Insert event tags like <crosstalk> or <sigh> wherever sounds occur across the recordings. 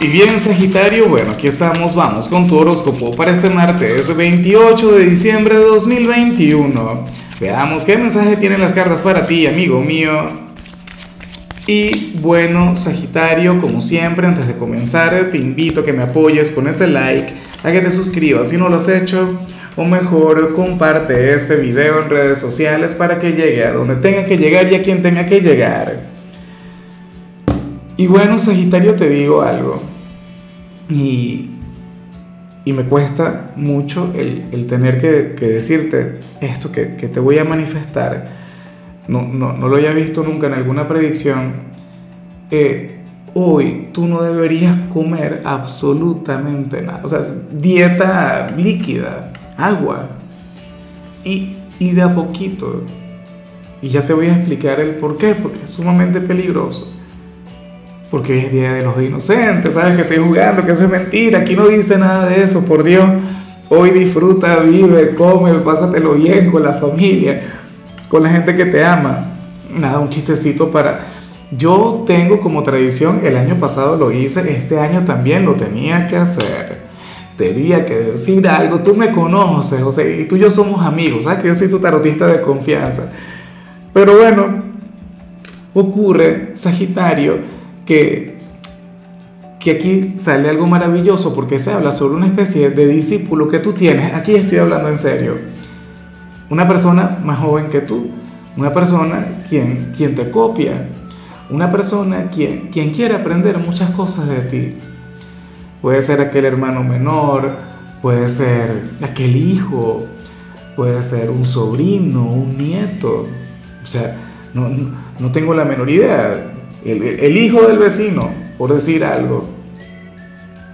Y bien Sagitario, bueno, aquí estamos, vamos con tu horóscopo para este martes 28 de diciembre de 2021. Veamos qué mensaje tienen las cartas para ti, amigo mío. Y bueno, Sagitario, como siempre, antes de comenzar, te invito a que me apoyes con ese like, a que te suscribas si no lo has hecho, o mejor, comparte este video en redes sociales para que llegue a donde tenga que llegar y a quien tenga que llegar. Y bueno, Sagitario, te digo algo. Y, y me cuesta mucho el, tener que, decirte esto que, te voy a manifestar. No, no, no, lo haya visto nunca en alguna predicción. Eh, hoy tú no deberías comer absolutamente nada. O sea, dieta líquida, agua. Y, y de a poquito. Y ya te voy a explicar el por qué, porque es sumamente peligroso porque es Día de los Inocentes, sabes que estoy jugando, que eso es mentira, aquí no dice nada de eso, por Dios. Hoy disfruta, vive, come, pásatelo bien con la familia, con la gente que te ama. Nada, un chistecito para... Yo tengo como tradición, el año pasado lo hice, este año también lo tenía que hacer. Tenía que decir algo, tú me conoces, sea, y tú y yo somos amigos, sabes que yo soy tu tarotista de confianza. Pero bueno, ocurre, Sagitario, que, que aquí sale algo maravilloso porque se habla sobre una especie de discípulo que tú tienes. Aquí estoy hablando en serio. Una persona más joven que tú, una persona quien, quien te copia, una persona quien, quien quiere aprender muchas cosas de ti. Puede ser aquel hermano menor, puede ser aquel hijo, puede ser un sobrino, un nieto. O sea, no, no tengo la menor idea el, hijo del vecino, por decir algo.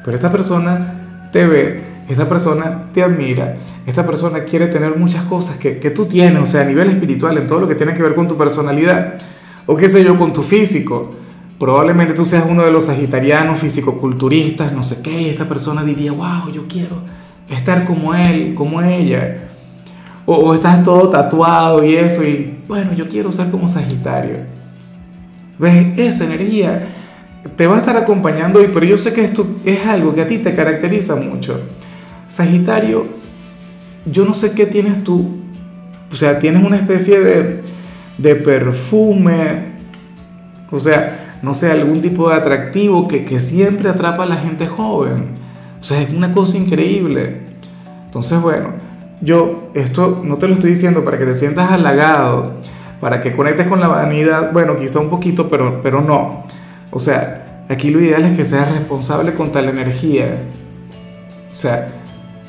Pero esta persona te ve, esta persona te admira, esta persona quiere tener muchas cosas que, que, tú tienes, o sea, a nivel espiritual, en todo lo que tiene que ver con tu personalidad, o qué sé yo, con tu físico. Probablemente tú seas uno de los sagitarianos, físico-culturistas, no sé qué, y esta persona diría, wow, yo quiero estar como él, como ella. O estás todo tatuado y eso, y bueno, yo quiero ser como Sagitario. ¿Ves? Esa energía te va a estar acompañando hoy, pero yo sé que esto es algo que a ti te caracteriza mucho. Sagitario, yo no sé qué tienes tú, o sea, tienes una especie de, de perfume, o sea, no sé, algún tipo de atractivo que, que siempre atrapa a la gente joven. O sea, es una cosa increíble. Entonces, bueno, yo esto no te lo estoy diciendo para que te sientas halagado para que conectes con la vanidad, bueno, quizá un poquito, pero, pero no. O sea, aquí lo ideal es que seas responsable con tal energía. O sea,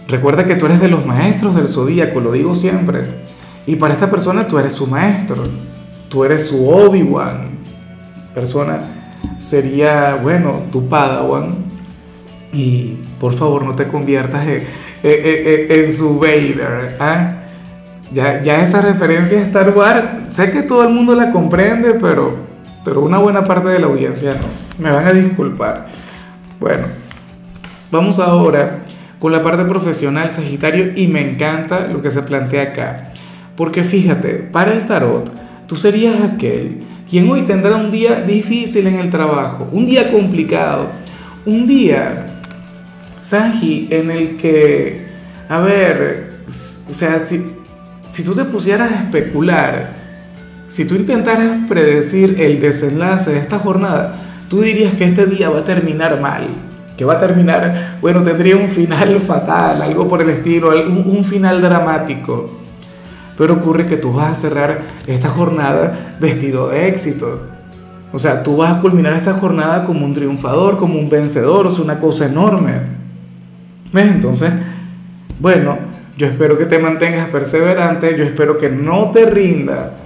recuerda que tú eres de los maestros del zodíaco, lo digo siempre. Y para esta persona tú eres su maestro, tú eres su Obi-Wan. Persona sería, bueno, tu Padawan. Y por favor no te conviertas en, en su Vader. ¿ah? Ya, ya esa referencia a Star Wars, sé que todo el mundo la comprende, pero, pero una buena parte de la audiencia no. Me van a disculpar. Bueno, vamos ahora con la parte profesional, Sagitario, y me encanta lo que se plantea acá. Porque fíjate, para el tarot, tú serías aquel quien hoy tendrá un día difícil en el trabajo, un día complicado, un día, Sagi, en el que, a ver, o sea, si si tú te pusieras a especular, si tú intentaras predecir el desenlace de esta jornada, tú dirías que este día va a terminar mal, que va a terminar, bueno, tendría un final <laughs> fatal, algo por el estilo, un, final dramático. Pero ocurre que tú vas a cerrar esta jornada vestido de éxito. O sea, tú vas a culminar esta jornada como un triunfador, como un vencedor, o una cosa enorme. ¿Ves? Entonces, bueno, yo espero que te mantengas perseverante, yo espero que no te rindas,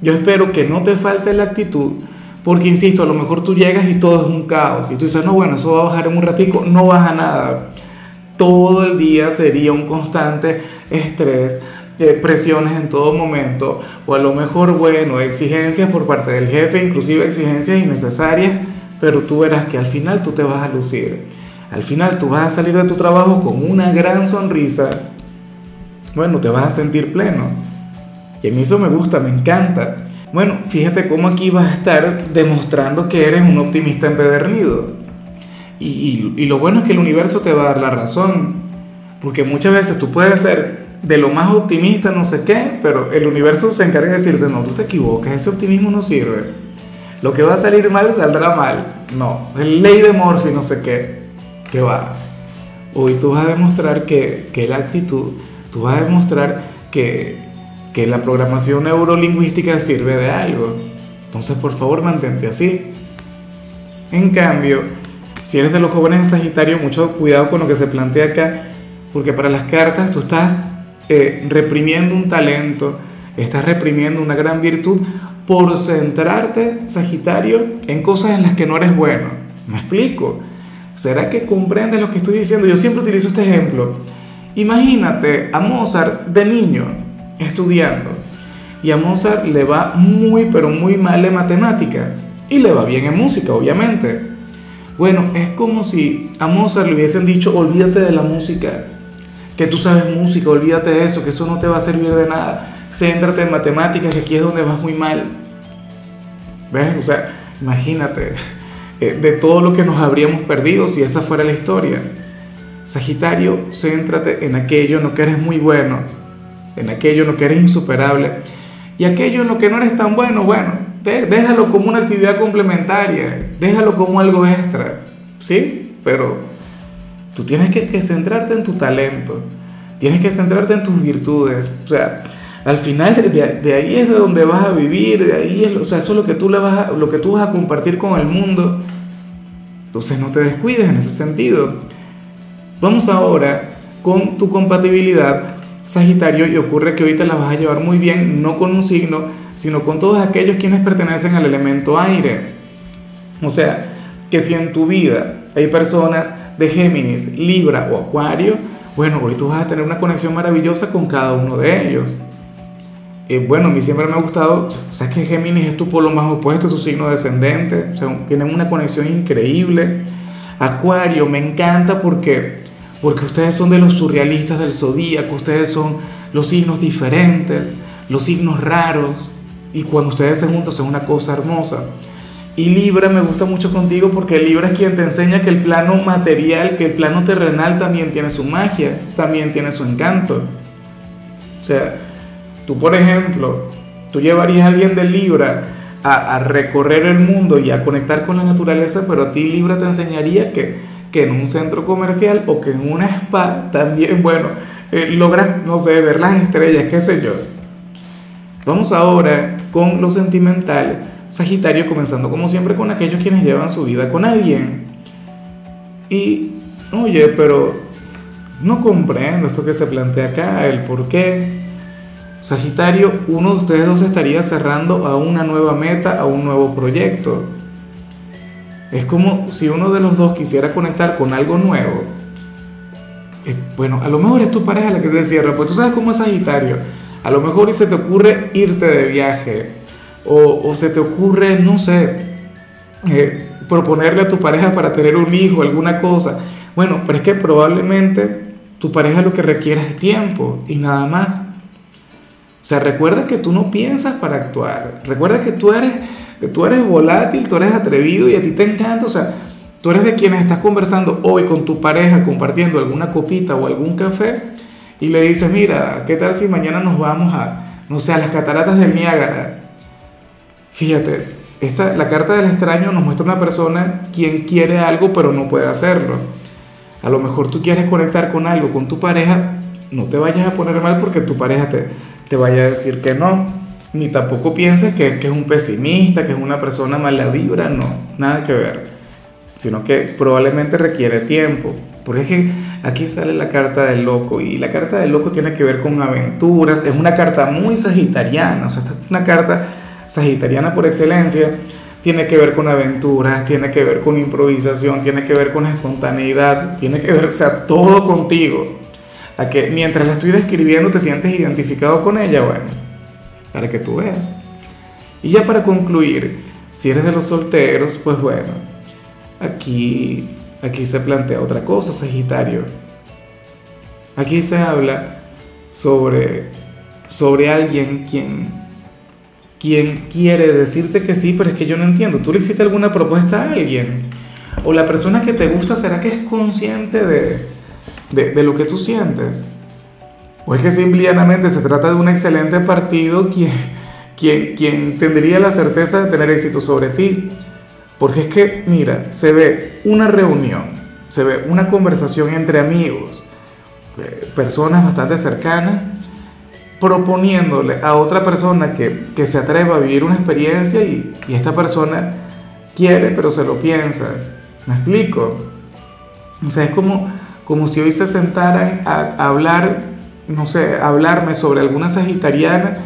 yo espero que no te falte la actitud, porque insisto, a lo mejor tú llegas y todo es un caos, y tú dices, no, bueno, eso va a bajar en un ratico, no baja nada. Todo el día sería un constante estrés, eh, presiones en todo momento, o a lo mejor, bueno, exigencias por parte del jefe, inclusive exigencias innecesarias, pero tú verás que al final tú te vas a lucir. Al final tú vas a salir de tu trabajo con una gran sonrisa, bueno, te vas a sentir pleno. Y a mí eso me gusta, me encanta. Bueno, fíjate cómo aquí vas a estar demostrando que eres un optimista empedernido. Y, y, lo bueno es que el universo te va a dar la razón, porque muchas veces tú puedes ser de lo más optimista, no sé qué, pero el universo se encarga de decirte, no, tú te equivocas, ese optimismo no sirve. Lo que va a salir mal saldrá mal. No, es ley de Morphy, no sé qué, que va. Hoy tú vas a demostrar que, que la actitud, tú vas a demostrar que, que la programación neurolingüística sirve de algo. Entonces, por favor, mantente así. En cambio, si eres de los jóvenes de Sagitario, mucho cuidado con lo que se plantea acá, porque para las cartas tú estás eh, reprimiendo un talento, estás reprimiendo una gran virtud por centrarte, Sagitario, en cosas en las que no eres bueno. ¿Me explico? ¿Será que comprendes lo que estoy diciendo? Yo siempre utilizo este ejemplo. Imagínate a Mozart de niño estudiando y a Mozart le va muy pero muy mal en matemáticas y le va bien en música, obviamente. Bueno, es como si a Mozart le hubiesen dicho, olvídate de la música, que tú sabes música, olvídate de eso, que eso no te va a servir de nada céntrate en matemáticas, que aquí es donde vas muy mal. ¿Ves? O sea, imagínate eh, de todo lo que nos habríamos perdido si esa fuera la historia. Sagitario, céntrate en aquello en lo que eres muy bueno, en aquello en lo que eres insuperable. Y aquello en lo que no eres tan bueno, bueno, déjalo como una actividad complementaria, déjalo como algo extra, ¿sí? Pero tú tienes que, centrarte en tu talento, tienes que centrarte en tus virtudes. O sea, al final de, ahí es de donde vas a vivir, de ahí es, o sea, eso es lo que tú le vas lo que tú vas a compartir con el mundo. Entonces no te descuides en ese sentido. Vamos ahora con tu compatibilidad Sagitario y ocurre que ahorita la vas a llevar muy bien, no con un signo, sino con todos aquellos quienes pertenecen al elemento aire. O sea, que si en tu vida hay personas de Géminis, Libra o Acuario, bueno, hoy tú vas a tener una conexión maravillosa con cada uno de ellos. Eh, bueno, a mí siempre me ha gustado, sabes que Géminis es tu polo más opuesto, tu signo descendente, o sea, tienen una conexión increíble. Acuario, me encanta porque, porque ustedes son de los surrealistas del zodíaco, ustedes son los signos diferentes, los signos raros, y cuando ustedes se juntan son una cosa hermosa. Y Libra me gusta mucho contigo porque Libra es quien te enseña que el plano material, que el plano terrenal también tiene su magia, también tiene su encanto. O sea, Tú, por ejemplo, tú llevarías a alguien de Libra a, recorrer el mundo y a conectar con la naturaleza, pero a ti Libra te enseñaría que, que en un centro comercial o que en una spa también, bueno, eh, logras, no sé, ver las estrellas, qué sé yo. Vamos ahora con lo sentimental. Sagitario, comenzando como siempre con aquellos quienes llevan su vida con alguien. Y, oye, pero no comprendo esto que se plantea acá, el por qué. Sagitario, uno de ustedes dos estaría cerrando a una nueva meta, a un nuevo proyecto. Es como si uno de los dos quisiera conectar con algo nuevo. Eh, bueno, a lo mejor es tu pareja la que se cierra, pues tú sabes cómo es Sagitario. A lo mejor se te ocurre irte de viaje o, se te ocurre, no sé, eh, proponerle a tu pareja para tener un hijo, alguna cosa. Bueno, pero es que probablemente tu pareja lo que requiere es tiempo y nada más. O sea, recuerda que tú no piensas para actuar. Recuerda que tú eres, tú eres volátil, tú eres atrevido y a ti te encanta. O sea, tú eres de quienes estás conversando hoy con tu pareja, compartiendo alguna copita o algún café y le dices, mira, ¿qué tal si mañana nos vamos a, no sé, a las cataratas del Niágara? Fíjate, esta, la carta del extraño nos muestra una persona quien quiere algo pero no puede hacerlo. A lo mejor tú quieres conectar con algo, con tu pareja, no te vayas a poner mal porque tu pareja te, te vaya a decir que no, ni tampoco pienses que, que es un pesimista, que es una persona mala vibra, no, nada que ver, sino que probablemente requiere tiempo. Porque es que aquí sale la carta del loco y la carta del loco tiene que ver con aventuras, es una carta muy sagitariana, o sea, esta es una carta sagitariana por excelencia, tiene que ver con aventuras, tiene que ver con improvisación, tiene que ver con espontaneidad, tiene que ver, o sea, todo contigo. A que mientras la estoy describiendo te sientes identificado con ella, bueno, para que tú veas. Y ya para concluir, si eres de los solteros, pues bueno, aquí, aquí se plantea otra cosa, Sagitario. Aquí se habla sobre, sobre alguien quien, quien quiere decirte que sí, pero es que yo no entiendo. ¿Tú le hiciste alguna propuesta a alguien? O la persona que te gusta, ¿será que es consciente de, de, lo que tú sientes? ¿O es que simplemente se trata de un excelente partido quien, quien, quien tendría la certeza de tener éxito sobre ti? Porque es que, mira, se ve una reunión, se ve una conversación entre amigos, eh, personas bastante cercanas, proponiéndole a otra persona que, que se atreva a vivir una experiencia y, y, esta persona quiere, pero se lo piensa. ¿Me explico? O sea, es como, como si hoy se sentaran a, hablar, no sé, hablarme sobre alguna sagitariana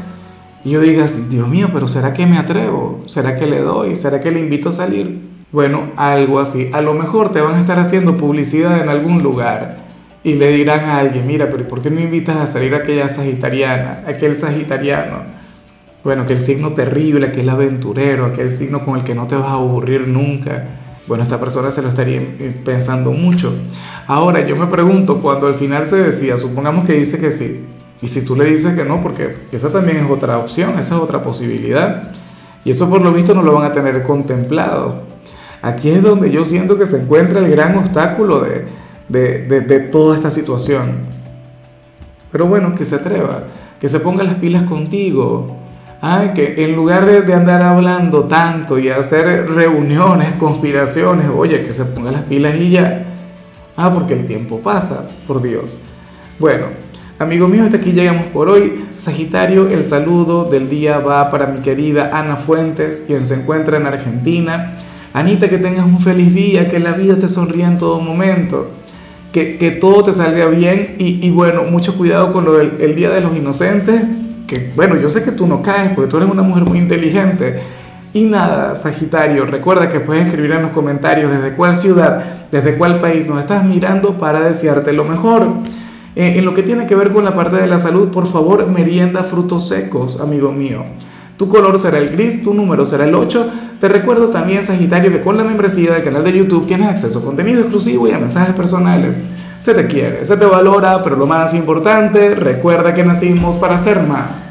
y yo diga, Dios mío, pero ¿será que me atrevo? ¿Será que le doy? ¿Será que le invito a salir? Bueno, algo así. A lo mejor te van a estar haciendo publicidad en algún lugar y le dirán a alguien, mira, pero ¿por qué no invitas a salir a aquella sagitariana, aquel sagitariano? Bueno, aquel signo terrible, aquel aventurero, aquel signo con el que no te vas a aburrir nunca. Bueno, esta persona se lo estaría pensando mucho. Ahora, yo me pregunto, cuando al final se decida, supongamos que dice que sí, y si tú le dices que no, porque esa también es otra opción, esa es otra posibilidad, y eso por lo visto no lo van a tener contemplado. Aquí es donde yo siento que se encuentra el gran obstáculo de, de, toda esta situación. Pero bueno, que se atreva, que se ponga las pilas contigo. Ay, que en lugar de, andar hablando tanto y hacer reuniones, conspiraciones, oye, que se ponga las pilas y ya. Ah, porque el tiempo pasa, por Dios. Bueno, amigo mío, hasta aquí llegamos por hoy. Sagitario, el saludo del día va para mi querida Ana Fuentes, quien se encuentra en Argentina. Anita, que tengas un feliz día, que la vida te sonría en todo momento que, todo te salga bien y, bueno, mucho cuidado con lo del el Día de los Inocentes, que bueno, yo sé que tú no caes porque tú eres una mujer muy inteligente. Y nada, Sagitario, recuerda que puedes escribir en los comentarios desde cuál ciudad, desde cuál país nos estás mirando para desearte lo mejor. Eh, en lo que tiene que ver con la parte de la salud, por favor, merienda frutos secos, amigo mío. Tu color será el gris, tu número será el 8. Te recuerdo también, Sagitario, que con la membresía del canal de YouTube tienes acceso a contenido exclusivo y a mensajes personales. Se te quiere, se te valora, pero lo más importante, recuerda que nacimos para ser más.